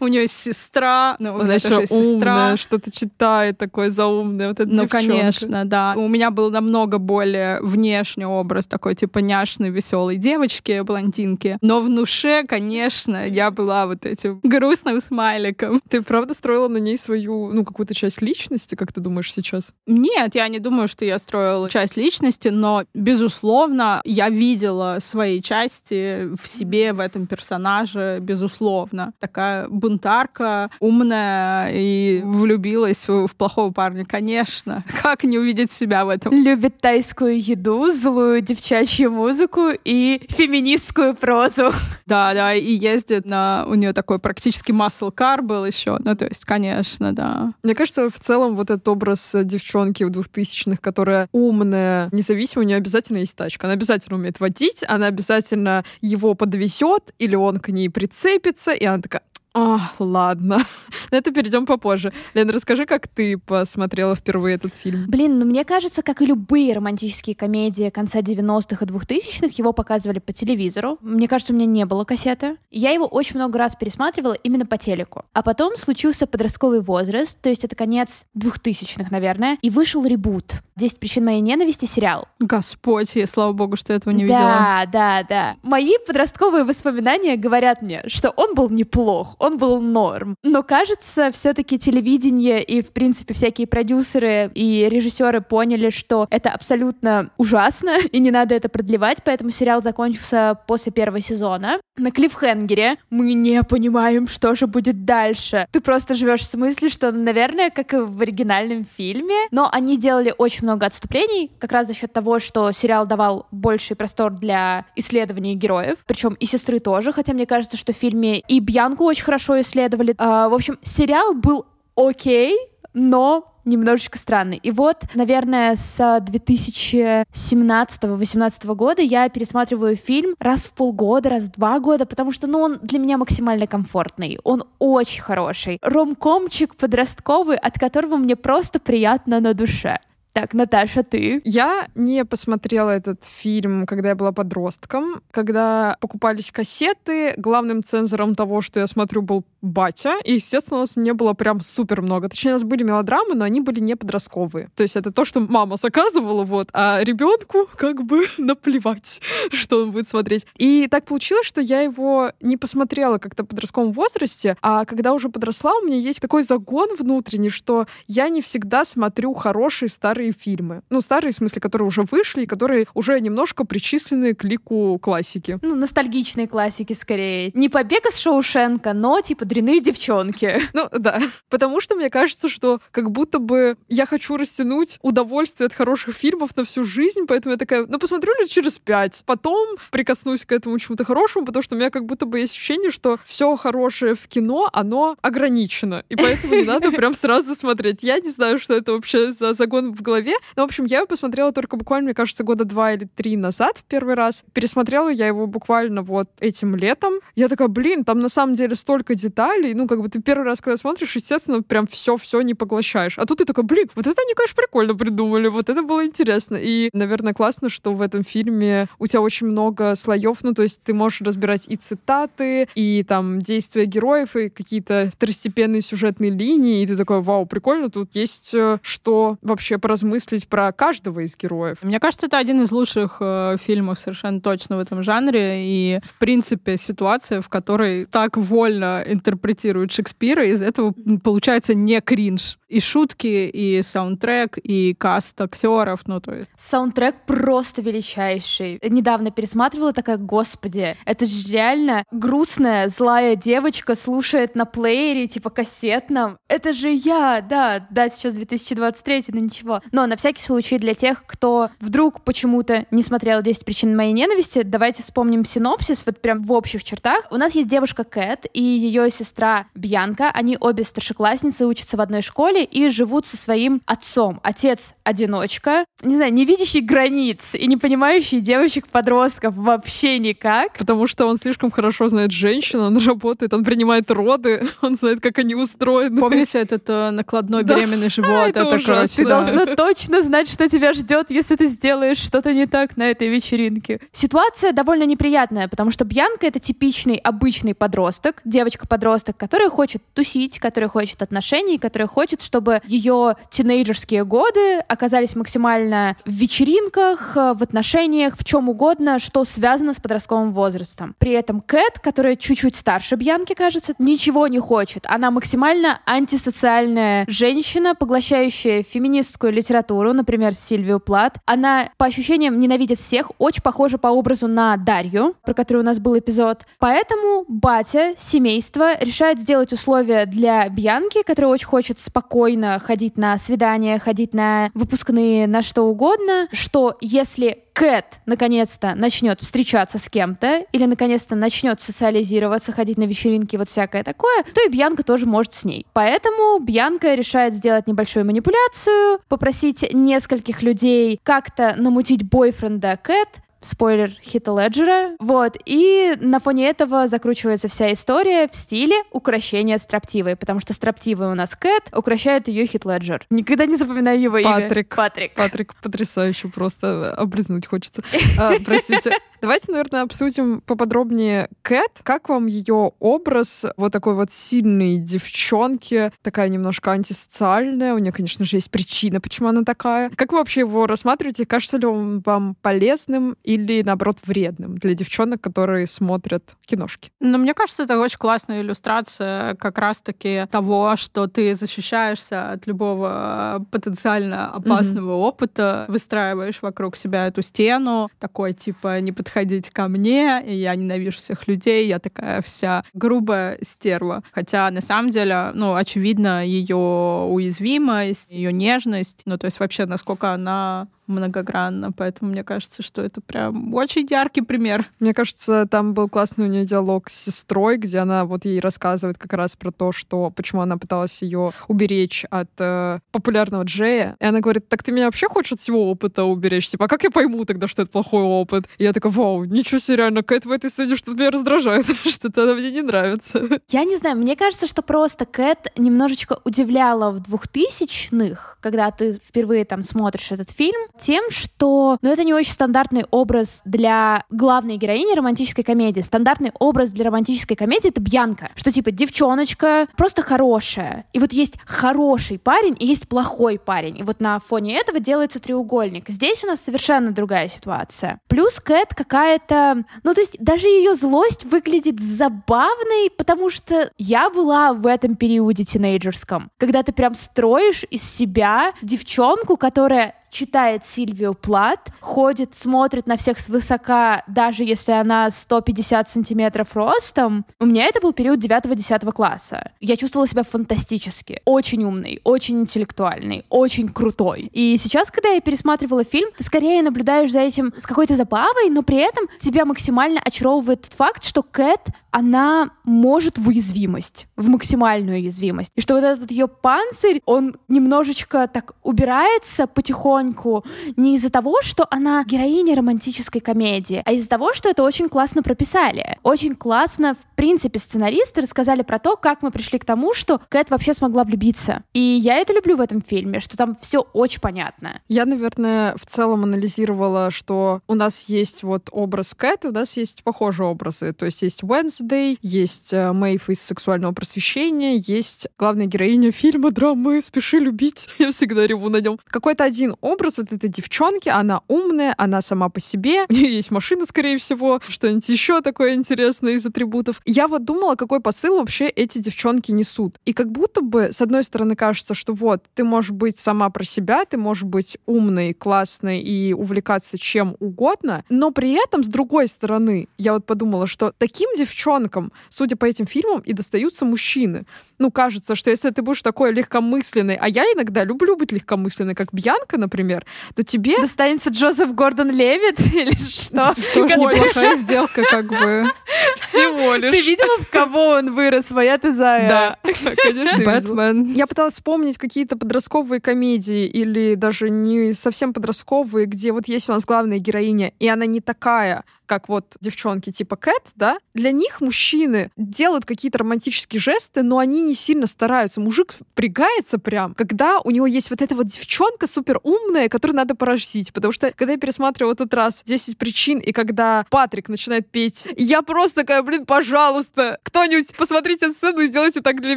У нее есть сестра, ну, Она еще умная, что-то читает такое заумное, вот эта Ну, конечно, да. У меня был намного более внешний образ такой, типа, няшной, веселой девочки, блондинки. Но в душе, конечно, я была вот этим грустным смайликом. Ты правда строила на ней свою, ну, какую-то часть личности, как ты думаешь сейчас? Нет, я не думаю, что я строил часть личности, но, безусловно, я видела свои части в себе, в этом персонаже, безусловно. Такая бунтарка, умная и влюбилась в, плохого парня, конечно. Как не увидеть себя в этом? Любит тайскую еду, злую девчачью музыку и феминистскую прозу. Да, да, и ездит на... У нее такой практически muscle car был еще. Ну, то есть, конечно, да. Мне кажется, в целом вот этот образ девчонки в двухтысячных, которая умная, независимая, у нее обязательно есть тачка. Она обязательно умеет водить, она обязательно его подвезет, или он к ней прицепится, и она такая, а, ладно. На это перейдем попозже. Лена, расскажи, как ты посмотрела впервые этот фильм. Блин, ну мне кажется, как и любые романтические комедии конца 90-х и 2000-х, его показывали по телевизору. Мне кажется, у меня не было кассеты. Я его очень много раз пересматривала именно по телеку. А потом случился подростковый возраст, то есть это конец 2000-х, наверное, и вышел ребут. «10 причин моей ненависти» сериал. Господь, я слава богу, что этого не да, видела. Да, да, да. Мои подростковые воспоминания говорят мне, что он был неплох он был норм. Но кажется, все-таки телевидение и, в принципе, всякие продюсеры и режиссеры поняли, что это абсолютно ужасно, и не надо это продлевать, поэтому сериал закончился после первого сезона. На клиффхенгере мы не понимаем, что же будет дальше. Ты просто живешь с мыслью, что, наверное, как и в оригинальном фильме, но они делали очень много отступлений, как раз за счет того, что сериал давал больший простор для исследований героев, причем и сестры тоже, хотя мне кажется, что в фильме и Бьянку очень хорошо исследовали. А, в общем, сериал был окей, но немножечко странный. И вот, наверное, с 2017-2018 года я пересматриваю фильм раз в полгода, раз в два года, потому что, ну, он для меня максимально комфортный. Он очень хороший. Ромкомчик подростковый, от которого мне просто приятно на душе. Так, Наташа, ты? Я не посмотрела этот фильм, когда я была подростком. Когда покупались кассеты, главным цензором того, что я смотрю, был батя. И, естественно, у нас не было прям супер много. Точнее, у нас были мелодрамы, но они были не подростковые. То есть это то, что мама заказывала, вот, а ребенку как бы наплевать, что он будет смотреть. И так получилось, что я его не посмотрела как-то в подростковом возрасте, а когда уже подросла, у меня есть такой загон внутренний, что я не всегда смотрю хорошие старые фильмы. Ну, старые, в смысле, которые уже вышли, и которые уже немножко причислены к лику классики. Ну, ностальгичные классики, скорее. Не побег из Шоушенка, но, типа, дряные девчонки. Ну, да. Потому что мне кажется, что как будто бы я хочу растянуть удовольствие от хороших фильмов на всю жизнь, поэтому я такая, ну, посмотрю лет через пять, потом прикоснусь к этому чему-то хорошему, потому что у меня как будто бы есть ощущение, что все хорошее в кино, оно ограничено, и поэтому не надо прям сразу смотреть. Я не знаю, что это вообще за загон в голове. Ну, в общем, я его посмотрела только буквально, мне кажется, года два или три назад в первый раз. Пересмотрела я его буквально вот этим летом. Я такая, блин, там на самом деле столько деталей. Ну, как бы ты первый раз, когда смотришь, естественно, прям все-все не поглощаешь. А тут ты такой, блин, вот это они, конечно, прикольно придумали, вот это было интересно. И, наверное, классно, что в этом фильме у тебя очень много слоев, ну, то есть ты можешь разбирать и цитаты, и там действия героев, и какие-то второстепенные сюжетные линии, и ты такой, вау, прикольно, тут есть э, что вообще поразмыслить про каждого из героев. Мне кажется, это один из лучших э, фильмов совершенно точно в этом жанре. И, в принципе, ситуация, в которой так вольно интерпретируют Шекспира, из этого получается не кринж. И шутки, и саундтрек, и каст актеров, ну то есть. Саундтрек просто величайший. Недавно пересматривала такая, господи, это же реально грустная, злая девочка слушает на плеере, типа кассетном. Это же я, да, да, сейчас 2023, но ничего. Но на всякий случай для тех, кто вдруг почему-то не смотрел 10 причин моей ненависти, давайте вспомним синопсис, вот прям в общих чертах. У нас есть девушка Кэт и ее сестра Бьянка. Они обе старшеклассницы, учатся в одной школе и живут со своим отцом. Отец одиночка, не знаю, не видящий границ и не понимающий девочек-подростков вообще никак. Потому что он слишком хорошо знает женщин, он работает, он принимает роды, он знает, как они устроены. Помните этот э, накладной беременный живот? это, это короче, Ты должна точно знать, что тебя ждет, если ты сделаешь что-то не так на этой вечеринке. Ситуация довольно неприятная, потому что Бьянка — это типичный, обычный подросток, девочка-подросток, которая хочет тусить, которая хочет отношений, которая хочет, чтобы ее тинейджерские годы оказались максимально в вечеринках, в отношениях, в чем угодно, что связано с подростковым возрастом. При этом Кэт, которая чуть-чуть старше Бьянки, кажется, ничего не хочет. Она максимально антисоциальная женщина, поглощающая феминистскую литературу, например, Сильвию Плат. Она, по ощущениям, ненавидит всех, очень похожа по образу на Дарью, про которую у нас был эпизод. Поэтому батя семейства решает сделать условия для Бьянки, которая очень хочет спокойно ходить на свидания, ходить на выпускные, на что угодно, что если Кэт наконец-то начнет встречаться с кем-то или наконец-то начнет социализироваться, ходить на вечеринки, вот всякое такое, то и Бьянка тоже может с ней. Поэтому Бьянка решает сделать небольшую манипуляцию, попросить нескольких людей как-то намутить бойфренда Кэт, спойлер Хита Леджера. Вот, и на фоне этого закручивается вся история в стиле украшения строптивой, потому что строптивая у нас Кэт, укращает ее Хит Леджер. Никогда не запоминаю его Патрик. имя. Патрик. Патрик потрясающе, просто облизнуть хочется. А, простите. Давайте, наверное, обсудим поподробнее Кэт. Как вам ее образ вот такой вот сильной девчонки, такая немножко антисоциальная? У нее, конечно же, есть причина, почему она такая. Как вы вообще его рассматриваете? Кажется ли он вам полезным или, наоборот, вредным для девчонок, которые смотрят киношки? Ну, мне кажется, это очень классная иллюстрация как раз-таки того, что ты защищаешься от любого потенциально опасного mm-hmm. опыта, выстраиваешь вокруг себя эту стену, такой типа не подходить ко мне, я ненавижу всех людей, я такая вся грубая стерва. Хотя на самом деле, ну, очевидно, ее уязвимость, ее нежность, ну, то есть вообще насколько она многогранно, поэтому мне кажется, что это прям очень яркий пример. Мне кажется, там был классный у нее диалог с сестрой, где она вот ей рассказывает как раз про то, что почему она пыталась ее уберечь от э, популярного Джея. И она говорит, так ты меня вообще хочешь от всего опыта уберечь? Типа, а как я пойму тогда, что это плохой опыт? И я такая, вау, ничего себе, реально, Кэт в этой сцене что-то меня раздражает, что-то она мне не нравится. Я не знаю, мне кажется, что просто Кэт немножечко удивляла в двухтысячных, когда ты впервые там смотришь этот фильм, тем, что, ну, это не очень стандартный образ для главной героини романтической комедии. Стандартный образ для романтической комедии — это Бьянка, что, типа, девчоночка просто хорошая. И вот есть хороший парень и есть плохой парень. И вот на фоне этого делается треугольник. Здесь у нас совершенно другая ситуация. Плюс Кэт какая-то... Ну, то есть даже ее злость выглядит забавной, потому что я была в этом периоде тинейджерском, когда ты прям строишь из себя девчонку, которая читает Сильвию Плат, ходит, смотрит на всех свысока, даже если она 150 сантиметров ростом. У меня это был период 9-10 класса. Я чувствовала себя фантастически. Очень умный, очень интеллектуальный, очень крутой. И сейчас, когда я пересматривала фильм, ты скорее наблюдаешь за этим с какой-то забавой, но при этом тебя максимально очаровывает тот факт, что Кэт, она может в уязвимость, в максимальную уязвимость. И что вот этот ее панцирь, он немножечко так убирается потихоньку, потихоньку не из-за того, что она героиня романтической комедии, а из-за того, что это очень классно прописали. Очень классно, в принципе, сценаристы рассказали про то, как мы пришли к тому, что Кэт вообще смогла влюбиться. И я это люблю в этом фильме, что там все очень понятно. Я, наверное, в целом анализировала, что у нас есть вот образ Кэт, у нас есть похожие образы. То есть есть Wednesday, есть э, Мэйв из сексуального просвещения, есть главная героиня фильма драмы «Спеши любить». Я всегда реву на нем. Какой-то один образ вот этой девчонки, она умная, она сама по себе, у нее есть машина, скорее всего, что-нибудь еще такое интересное из атрибутов. Я вот думала, какой посыл вообще эти девчонки несут. И как будто бы, с одной стороны, кажется, что вот, ты можешь быть сама про себя, ты можешь быть умной, классной и увлекаться чем угодно, но при этом, с другой стороны, я вот подумала, что таким девчонкам, судя по этим фильмам, и достаются мужчины. Ну, кажется, что если ты будешь такой легкомысленный, а я иногда люблю быть легкомысленной, как Бьянка, например, например, то тебе... Достанется Джозеф Гордон Левит или что? Всего неплохая сделка, как бы. Всего лишь. Ты видела, в кого он вырос? Моя ты зая. Да, конечно. Бэтмен. Я пыталась вспомнить какие-то подростковые комедии или даже не совсем подростковые, где вот есть у нас главная героиня, и она не такая, как вот девчонки типа Кэт, да, для них мужчины делают какие-то романтические жесты, но они не сильно стараются. Мужик пригается прям, когда у него есть вот эта вот девчонка супер умная, которую надо поразить. Потому что, когда я пересматривала этот раз 10 причин, и когда Патрик начинает петь, я просто такая, блин, пожалуйста, кто-нибудь посмотрите сцену и сделайте так для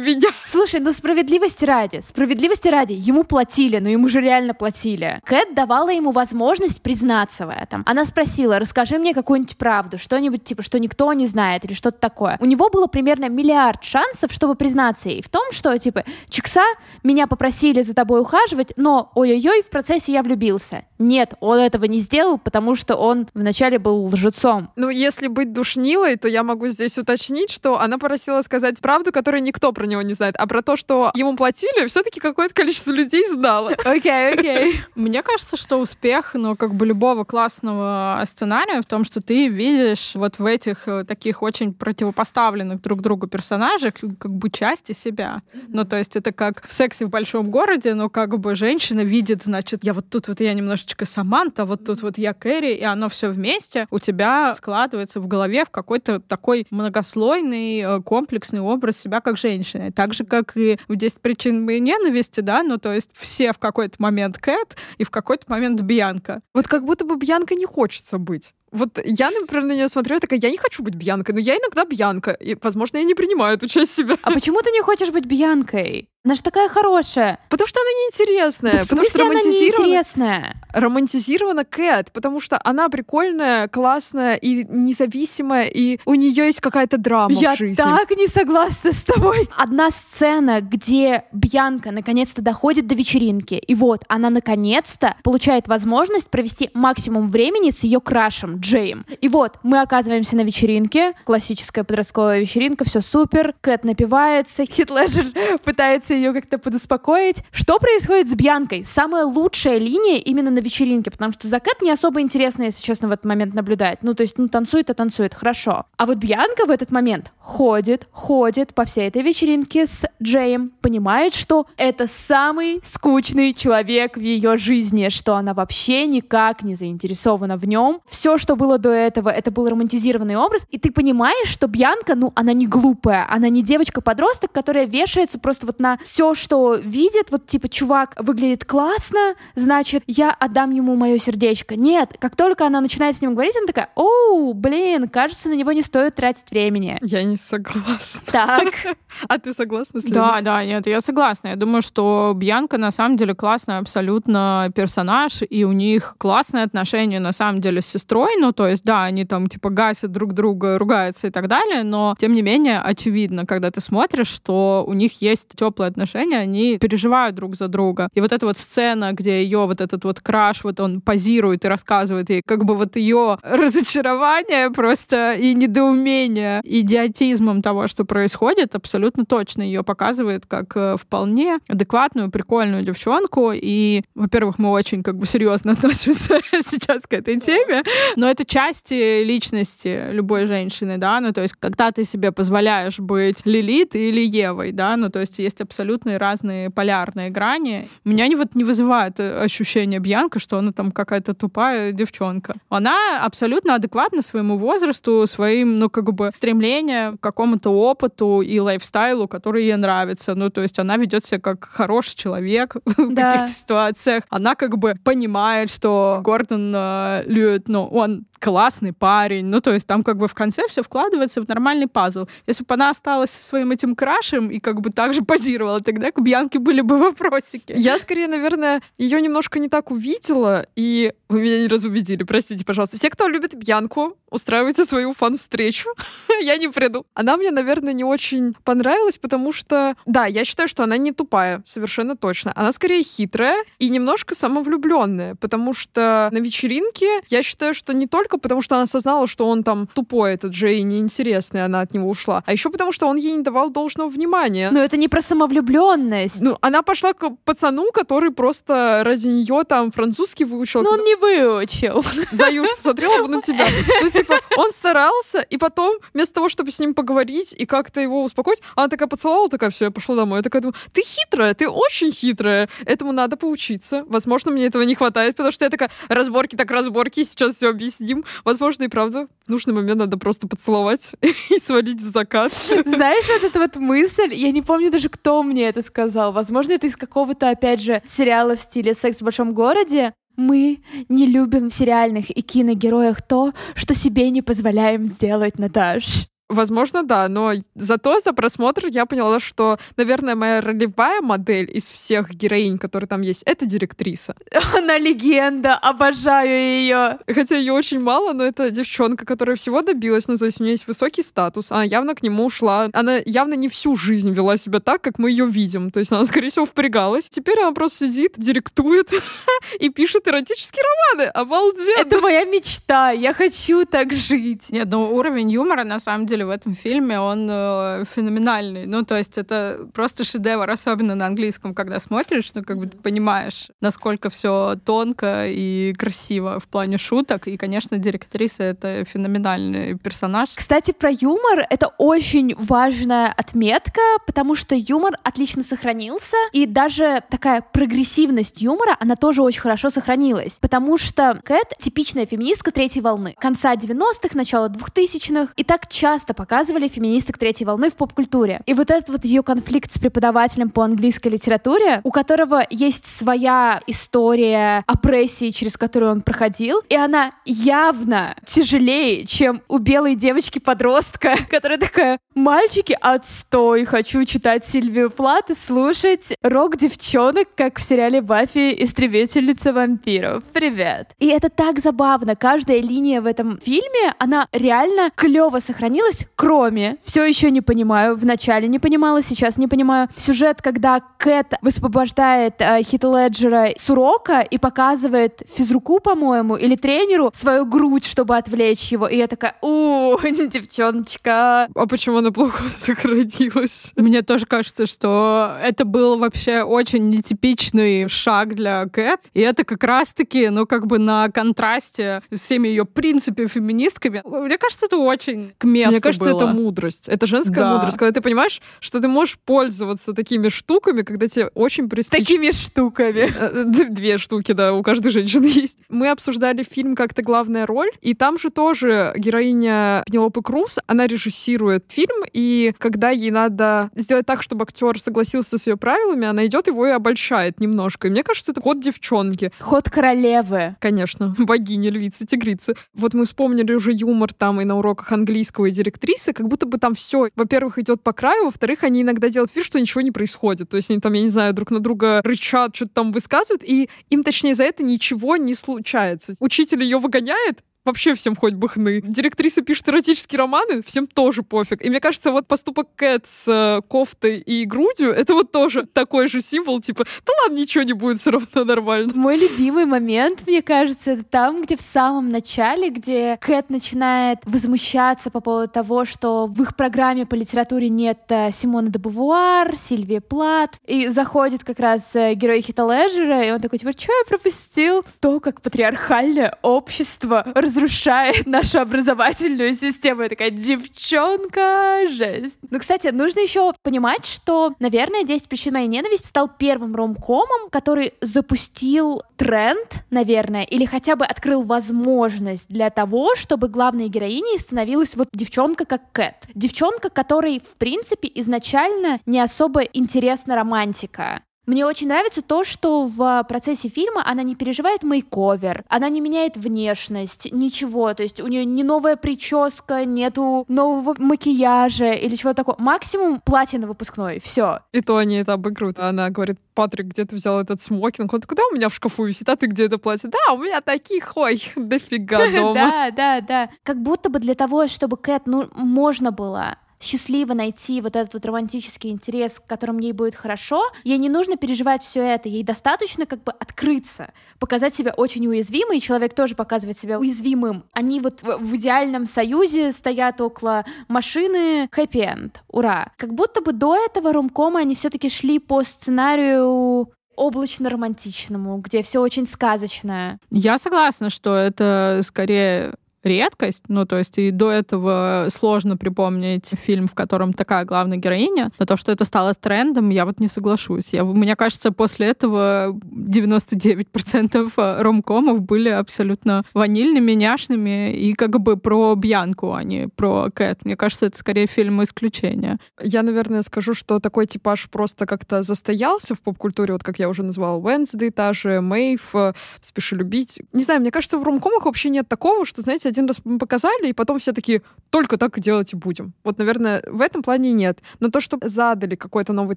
меня. Слушай, ну справедливости ради, справедливости ради, ему платили, но ему же реально платили. Кэт давала ему возможность признаться в этом. Она спросила, расскажи мне какую какую-нибудь правду, что-нибудь типа, что никто не знает или что-то такое. У него было примерно миллиард шансов, чтобы признаться ей в том, что типа, Чикса, меня попросили за тобой ухаживать, но ой-ой-ой, в процессе я влюбился. Нет, он этого не сделал, потому что он вначале был лжецом. Ну, если быть душнилой, то я могу здесь уточнить, что она просила сказать правду, которую никто про него не знает, а про то, что ему платили, все-таки какое-то количество людей знало. Окей, окей. Мне кажется, что успех, ну, как бы любого классного сценария в том, что ты видишь вот в этих э, таких очень противопоставленных друг другу персонажах как бы части себя. Ну, то есть это как в сексе в большом городе, но как бы женщина видит, значит, я вот тут вот я немножечко Саманта, вот тут вот я Кэрри, и оно все вместе у тебя складывается в голове в какой-то такой многослойный, э, комплексный образ себя как женщины. Так же, как и в «10 причин моей ненависти», да, ну, то есть все в какой-то момент Кэт и в какой-то момент Бьянка. Вот как будто бы Бьянка не хочется быть. Вот я, например, на нее смотрю, я такая, я не хочу быть Бьянкой, но я иногда Бьянка, и, возможно, я не принимаю эту часть себя. А почему ты не хочешь быть Бьянкой? Она же такая хорошая. Потому что она неинтересная. Да потому что смысле она романтизирована, неинтересная? романтизирована Кэт, потому что она прикольная, классная и независимая, и у нее есть какая-то драма Я в жизни. так не согласна с тобой. Одна сцена, где Бьянка наконец-то доходит до вечеринки, и вот она наконец-то получает возможность провести максимум времени с ее крашем Джеем. И вот мы оказываемся на вечеринке, классическая подростковая вечеринка, все супер, Кэт напивается, Хит Леджер пытается ее как-то подуспокоить. Что происходит с Бьянкой? Самая лучшая линия именно на вечеринке, потому что за Кэт не особо интересно, если честно, в этот момент наблюдать. Ну, то есть, ну, танцует, а танцует, хорошо. А вот Бьянка в этот момент ходит, ходит по всей этой вечеринке с Джеем, понимает, что это самый скучный человек в ее жизни, что она вообще никак не заинтересована в нем. Все, что было до этого, это был романтизированный образ, и ты понимаешь, что Бьянка, ну, она не глупая, она не девочка-подросток, которая вешается просто вот на все, что видит, вот типа, чувак выглядит классно, значит, я отдам ему мое сердечко. Нет, как только она начинает с ним говорить, она такая, оу, блин, кажется, на него не стоит тратить времени. Я не согласна. Так. А ты согласна с Да, да, нет, я согласна. Я думаю, что Бьянка на самом деле классный абсолютно персонаж, и у них классные отношения на самом деле с сестрой. Ну, то есть, да, они там типа гасят друг друга, ругаются и так далее, но тем не менее очевидно, когда ты смотришь, что у них есть теплые отношения, они переживают друг за друга. И вот эта вот сцена, где ее вот этот вот краш, вот он позирует и рассказывает ей, как бы вот ее разочарование просто и недоумение идиотизмом того, что происходит, абсолютно точно ее показывает как э, вполне адекватную, прикольную девчонку. И, во-первых, мы очень как бы серьезно относимся сейчас к этой теме, но это части личности любой женщины, да, ну то есть когда ты себе позволяешь быть Лилит или Евой, да, ну то есть есть абсолютно разные полярные грани. Меня не, вот не вызывает э, ощущение Бьянка, что она там какая-то тупая девчонка. Она абсолютно адекватна своему возрасту, своим, ну как бы стремлением к какому-то опыту и лайфстайлу, который ей нравится. Ну то есть она ведет себя как хороший человек в Да. каких-то ситуациях. Она как бы понимает, что Гордон э, Льюит, ну он классный парень. Ну, то есть там как бы в конце все вкладывается в нормальный пазл. Если бы она осталась со своим этим крашем и как бы так же позировала, тогда к Бьянке были бы вопросики. Я скорее, наверное, ее немножко не так увидела, и вы меня не разубедили, простите, пожалуйста. Все, кто любит Бьянку, устраивайте свою фан-встречу. я не приду. Она мне, наверное, не очень понравилась, потому что, да, я считаю, что она не тупая, совершенно точно. Она скорее хитрая и немножко самовлюбленная, потому что на вечеринке я считаю, что не только потому, что она осознала, что он там тупой, этот Джей, неинтересный, она от него ушла, а еще потому, что он ей не давал должного внимания. Но это не про самовлюбленность. Ну, она пошла к пацану, который просто ради нее там французский выучил. Но он не выучил. Заюш, посмотрела бы на тебя. Ну, типа, он старался, и потом, вместо того, чтобы с ним поговорить и как-то его успокоить, она такая поцеловала, такая, все, я пошла домой. Я такая думаю, ты хитрая, ты очень хитрая. Этому надо поучиться. Возможно, мне этого не хватает, потому что я такая, разборки так разборки, сейчас все объясним. Возможно, и правда, в нужный момент надо просто поцеловать и свалить в закат. Знаешь, вот эта вот мысль, я не помню даже, кто мне это сказал. Возможно, это из какого-то, опять же, сериала в стиле «Секс в большом городе». Мы не любим в сериальных и киногероях то, что себе не позволяем сделать, Наташ. Возможно, да, но зато за просмотр я поняла, что, наверное, моя ролевая модель из всех героинь, которые там есть, это директриса. Она легенда, обожаю ее. Хотя ее очень мало, но это девчонка, которая всего добилась, ну, то есть у нее есть высокий статус, она явно к нему ушла. Она явно не всю жизнь вела себя так, как мы ее видим. То есть она, скорее всего, впрягалась. Теперь она просто сидит, директует и пишет эротические романы. Обалденно! Это моя мечта. Я хочу так жить. Нет, ну уровень юмора, на самом деле, в этом фильме, он э, феноменальный. Ну, то есть это просто шедевр, особенно на английском, когда смотришь, ну, как бы понимаешь, насколько все тонко и красиво в плане шуток. И, конечно, директриса — это феноменальный персонаж. Кстати, про юмор — это очень важная отметка, потому что юмор отлично сохранился, и даже такая прогрессивность юмора, она тоже очень хорошо сохранилась, потому что Кэт — типичная феминистка третьей волны. Конца 90-х, начала 2000-х, и так часто показывали феминисток третьей волны в поп-культуре. И вот этот вот ее конфликт с преподавателем по английской литературе, у которого есть своя история опрессии, через которую он проходил, и она явно тяжелее, чем у белой девочки-подростка, которая такая, мальчики, отстой, хочу читать Сильвию Плат и слушать рок девчонок, как в сериале Баффи Истребительница вампиров. Привет. И это так забавно. Каждая линия в этом фильме, она реально клево сохранилась, кроме, все еще не понимаю, вначале не понимала, сейчас не понимаю, сюжет, когда Кэт высвобождает э, Хит Леджера с урока и показывает физруку, по-моему, или тренеру свою грудь, чтобы отвлечь его. И я такая, у, девчоночка. А почему она плохо сохранилась? Мне тоже кажется, что это был вообще очень нетипичный шаг для Кэт. И это как раз-таки, ну, как бы на контрасте с всеми ее принципами феминистками. Мне кажется, это очень к месту Мне кажется, было. это мудрость. Это женская Да. мудрость. Когда ты понимаешь, что ты можешь пользоваться такими штуками, когда тебе очень приспичит Такими штуками. Э, д- Две штуки, да, у каждой женщины есть. Мы обсуждали фильм «Как-то главная роль», и там же тоже героиня Пенелопы Круз, она режиссирует фильм, и когда ей надо сделать так, чтобы актер согласился с ее правилами, она идет его и обольщает немножко. И мне кажется, это ход девчонки. Ход королевы. Конечно, богиня, львица, тигрица. Вот мы вспомнили уже юмор там и на уроках английского и директрисы, как будто бы там все, во-первых, идет по краю, во-вторых, они иногда делают вид, что ничего не происходит. То есть они там, я не знаю, друг на друга рычат, что-то там высказывают, и им, точнее, за это ничего не случается. Учитель ее выгоняет, Вообще всем хоть бы хны. Директриса пишет эротические романы, всем тоже пофиг. И мне кажется, вот поступок Кэт с э, кофтой и грудью, это вот тоже такой же символ, типа, да ладно, ничего не будет, все равно нормально. Мой любимый момент, мне кажется, это там, где в самом начале, где Кэт начинает возмущаться по поводу того, что в их программе по литературе нет э, Симона де Бувуар, Сильвии Плат, и заходит как раз э, герой Хита Леджера, и он такой, типа, что я пропустил? То, как патриархальное общество разрушает нашу образовательную систему. Я такая, девчонка, жесть. Ну, кстати, нужно еще понимать, что, наверное, 10 причин моей ненависти стал первым ромкомом, который запустил тренд, наверное, или хотя бы открыл возможность для того, чтобы главной героиней становилась вот девчонка как Кэт. Девчонка, которой, в принципе, изначально не особо интересна романтика. Мне очень нравится то, что в процессе фильма она не переживает мейковер, она не меняет внешность, ничего. То есть у нее не новая прическа, нету нового макияжа или чего такого. Максимум платье на выпускной. Все. И то они это обыгрывают. А она говорит, Патрик, где ты взял этот смокинг? Он такой, да, у меня в шкафу висит, а ты где это платье? Да, у меня таких, ой, дофига дома. Да, да, да. Как будто бы для того, чтобы Кэт, ну, можно было счастливо найти вот этот вот романтический интерес, к которому ей будет хорошо, ей не нужно переживать все это, ей достаточно как бы открыться, показать себя очень уязвимой, и человек тоже показывает себя уязвимым. Они вот в, в идеальном союзе стоят около машины хэппи-энд, ура. Как будто бы до этого ромкома они все-таки шли по сценарию облачно-романтичному, где все очень сказочное. Я согласна, что это скорее редкость, ну, то есть и до этого сложно припомнить фильм, в котором такая главная героиня, но то, что это стало трендом, я вот не соглашусь. Я, мне кажется, после этого 99% ромкомов были абсолютно ванильными, няшными и как бы про Бьянку, а не про Кэт. Мне кажется, это скорее фильм исключения. Я, наверное, скажу, что такой типаж просто как-то застоялся в поп-культуре, вот как я уже назвала, Уэнсдей та же, Мэйв, э, Спеши любить. Не знаю, мне кажется, в ромкомах вообще нет такого, что, знаете, один раз показали, и потом все такие, только так и делать и будем. Вот, наверное, в этом плане нет. Но то, что задали какой-то новый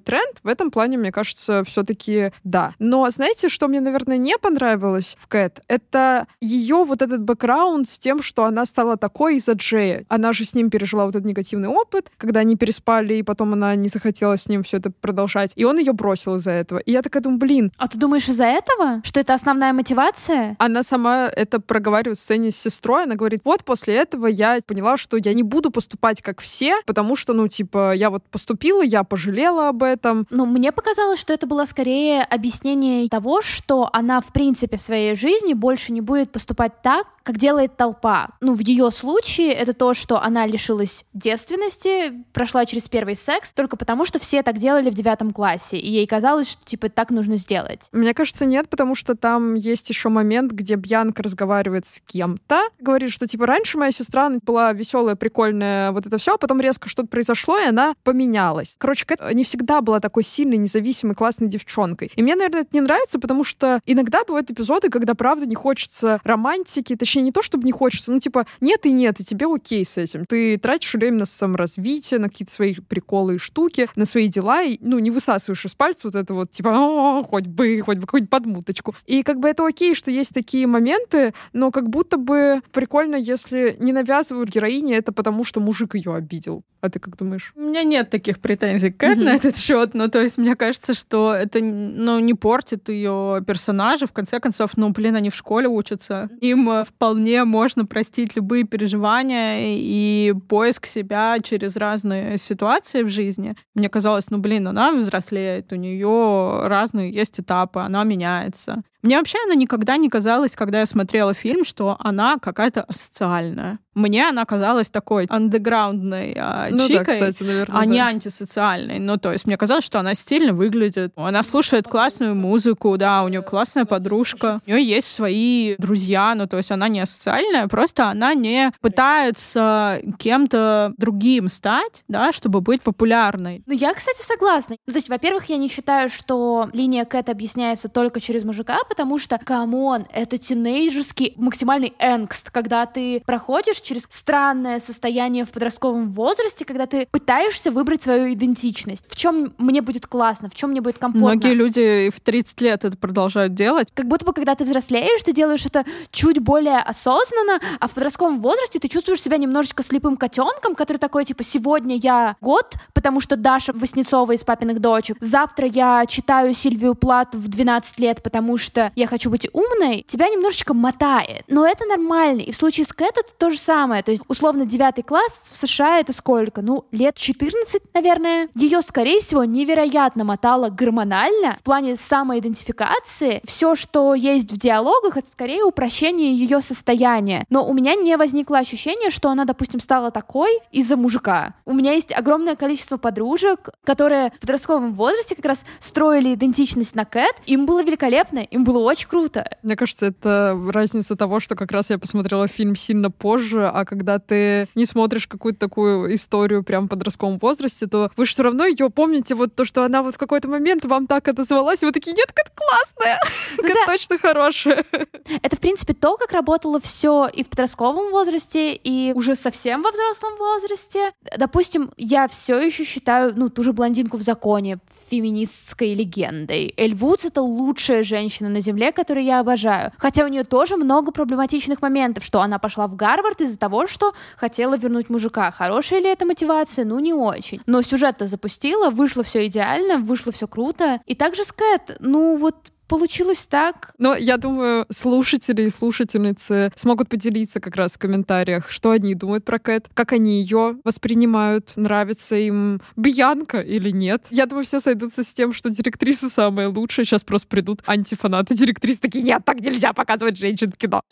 тренд, в этом плане, мне кажется, все-таки да. Но знаете, что мне, наверное, не понравилось в Кэт? Это ее вот этот бэкграунд с тем, что она стала такой из-за Джея. Она же с ним пережила вот этот негативный опыт, когда они переспали, и потом она не захотела с ним все это продолжать. И он ее бросил из-за этого. И я такая думаю, блин. А ты думаешь из-за этого? Что это основная мотивация? Она сама это проговаривает в сцене с сестрой. Она говорит, вот после этого я поняла, что я не буду поступать как все, потому что, ну, типа, я вот поступила, я пожалела об этом. Ну, мне показалось, что это было скорее объяснение того, что она, в принципе, в своей жизни больше не будет поступать так, как делает толпа. Ну, в ее случае это то, что она лишилась девственности, прошла через первый секс, только потому, что все так делали в девятом классе, и ей казалось, что, типа, так нужно сделать. Мне кажется, нет, потому что там есть еще момент, где Бьянка разговаривает с кем-то, говорит, что, типа, раньше моя сестра была веселая, прикольная, вот это все, а потом резко что-то произошло, и она поменялась. Короче, Кэт не всегда была такой сильной, независимой, классной девчонкой. И мне, наверное, это не нравится, потому что иногда бывают эпизоды, когда, правда, не хочется романтики, точнее, не то, чтобы не хочется, ну, типа, нет и нет, и тебе окей с этим. Ты тратишь время на саморазвитие, на какие-то свои приколы и штуки, на свои дела, и, ну, не высасываешь из пальца вот это вот, типа, О, хоть бы, хоть бы какую-нибудь подмуточку. И как бы это окей, что есть такие моменты, но как будто бы прикольно, если не навязывают героине это потому, что мужик ее обидел. А ты как думаешь? У меня нет таких претензий к Кэт mm-hmm. на этот счет. Ну, то есть, мне кажется, что это ну, не портит ее персонажа. В конце концов, ну, блин, они в школе учатся. Им э, вполне можно простить любые переживания и поиск себя через разные ситуации в жизни. Мне казалось, ну, блин, она взрослеет, у нее разные есть этапы, она меняется. Мне вообще она никогда не казалась, когда я смотрела фильм, что она какая-то асоциальная. Мне она казалась такой андеграундной а, ну, чикой, да, кстати, наверное, а да. не антисоциальной. Ну, то есть мне казалось, что она стильно выглядит. Она слушает классную музыку, да, у нее классная подружка. У нее есть свои друзья, ну, то есть она не асоциальная, просто она не пытается кем-то другим стать, да, чтобы быть популярной. Ну, я, кстати, согласна. Ну, то есть, во-первых, я не считаю, что линия Кэт объясняется только через мужика, потому что, come on, это тинейджерский максимальный angst, когда ты проходишь через странное состояние в подростковом возрасте, когда ты пытаешься выбрать свою идентичность. В чем мне будет классно, в чем мне будет комфортно. Многие люди в 30 лет это продолжают делать. Как будто бы, когда ты взрослеешь, ты делаешь это чуть более осознанно, а в подростковом возрасте ты чувствуешь себя немножечко слепым котенком, который такой, типа, сегодня я год, потому что Даша Васнецова из «Папиных дочек», завтра я читаю Сильвию Плат в 12 лет, потому что я хочу быть умной, тебя немножечко мотает. Но это нормально. И в случае с Кэт это то же самое. То есть, условно, девятый класс в США это сколько? Ну, лет 14, наверное. Ее, скорее всего, невероятно мотало гормонально в плане самоидентификации. Все, что есть в диалогах, это скорее упрощение ее состояния. Но у меня не возникло ощущение, что она, допустим, стала такой из-за мужика. У меня есть огромное количество подружек, которые в подростковом возрасте как раз строили идентичность на Кэт. Им было великолепно, им было очень круто. Мне кажется, это разница того, что как раз я посмотрела фильм сильно позже, а когда ты не смотришь какую-то такую историю прям в подростковом возрасте, то вы же все равно ее помните, вот то, что она вот в какой-то момент вам так отозвалась, и вы такие, нет, как классная, ну, как да. точно хорошая. Это, в принципе, то, как работало все и в подростковом возрасте, и уже совсем во взрослом возрасте. Допустим, я все еще считаю, ну, ту же блондинку в законе феминистской легендой. Эль Вудс — это лучшая женщина на Земле, которую я обожаю. Хотя у нее тоже много проблематичных моментов, что она пошла в Гарвард из-за того, что хотела вернуть мужика. Хорошая ли это мотивация? Ну, не очень. Но сюжет-то запустила, вышло все идеально, вышло все круто. И также с Кэт, ну вот получилось так. Но я думаю, слушатели и слушательницы смогут поделиться как раз в комментариях, что они думают про Кэт, как они ее воспринимают, нравится им Бьянка или нет. Я думаю, все сойдутся с тем, что директриса самая лучшая. Сейчас просто придут антифанаты директрисы такие, нет, так нельзя показывать женщин в кино.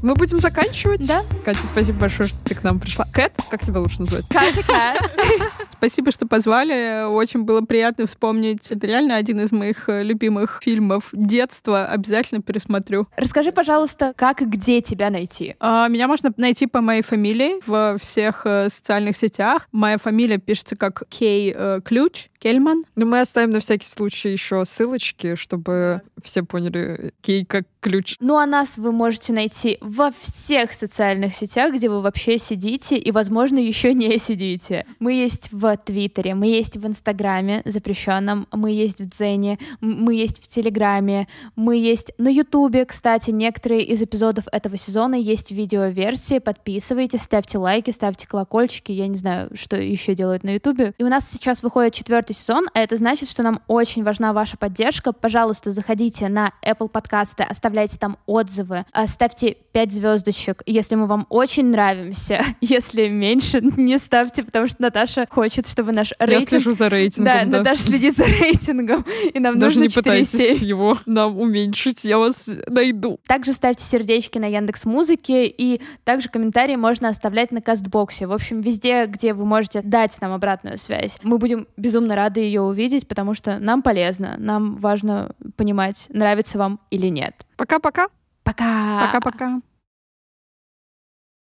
Мы будем заканчивать? Да. Катя, спасибо большое, что ты к нам пришла. Кэт, как тебя лучше назвать? Катя Кэт. Спасибо, что позвали. Очень было приятно вспомнить. Это реально один из моих э, любимых фильмов детства. Обязательно пересмотрю. Расскажи, пожалуйста, как и где тебя найти? А, меня можно найти по моей фамилии в всех э, социальных сетях. Моя фамилия пишется как Кей э, Ключ. Кельман. Ну, мы оставим на всякий случай еще ссылочки, чтобы все поняли Кей как ключ. Ну, а нас вы можете найти во всех социальных сетях, где вы вообще сидите и, возможно, еще не сидите. Мы есть в Твиттере, мы есть в Инстаграме запрещенном, мы есть в Дзене, мы есть в Телеграме, мы есть на Ютубе, кстати, некоторые из эпизодов этого сезона есть видеоверсии, подписывайтесь, ставьте лайки, ставьте колокольчики, я не знаю, что еще делают на Ютубе. И у нас сейчас выходит четвертый сезон, а это значит, что нам очень важна ваша поддержка. Пожалуйста, заходите на Apple подкасты, оставляйте там отзывы, а, ставьте 5 звездочек, если мы вам очень нравимся. Если меньше, не ставьте, потому что Наташа хочет, чтобы наш рейтинг... Я слежу за рейтингом, да. Да, Наташа следит за рейтингом, и нам Даже нужно не пытайтесь его нам уменьшить, я вас найду. Также ставьте сердечки на Яндекс Музыке, и также комментарии можно оставлять на Кастбоксе. В общем, везде, где вы можете дать нам обратную связь. Мы будем безумно рады ее увидеть, потому что нам полезно, нам важно понимать, нравится вам или нет. Пока-пока. Пока. Пока-пока.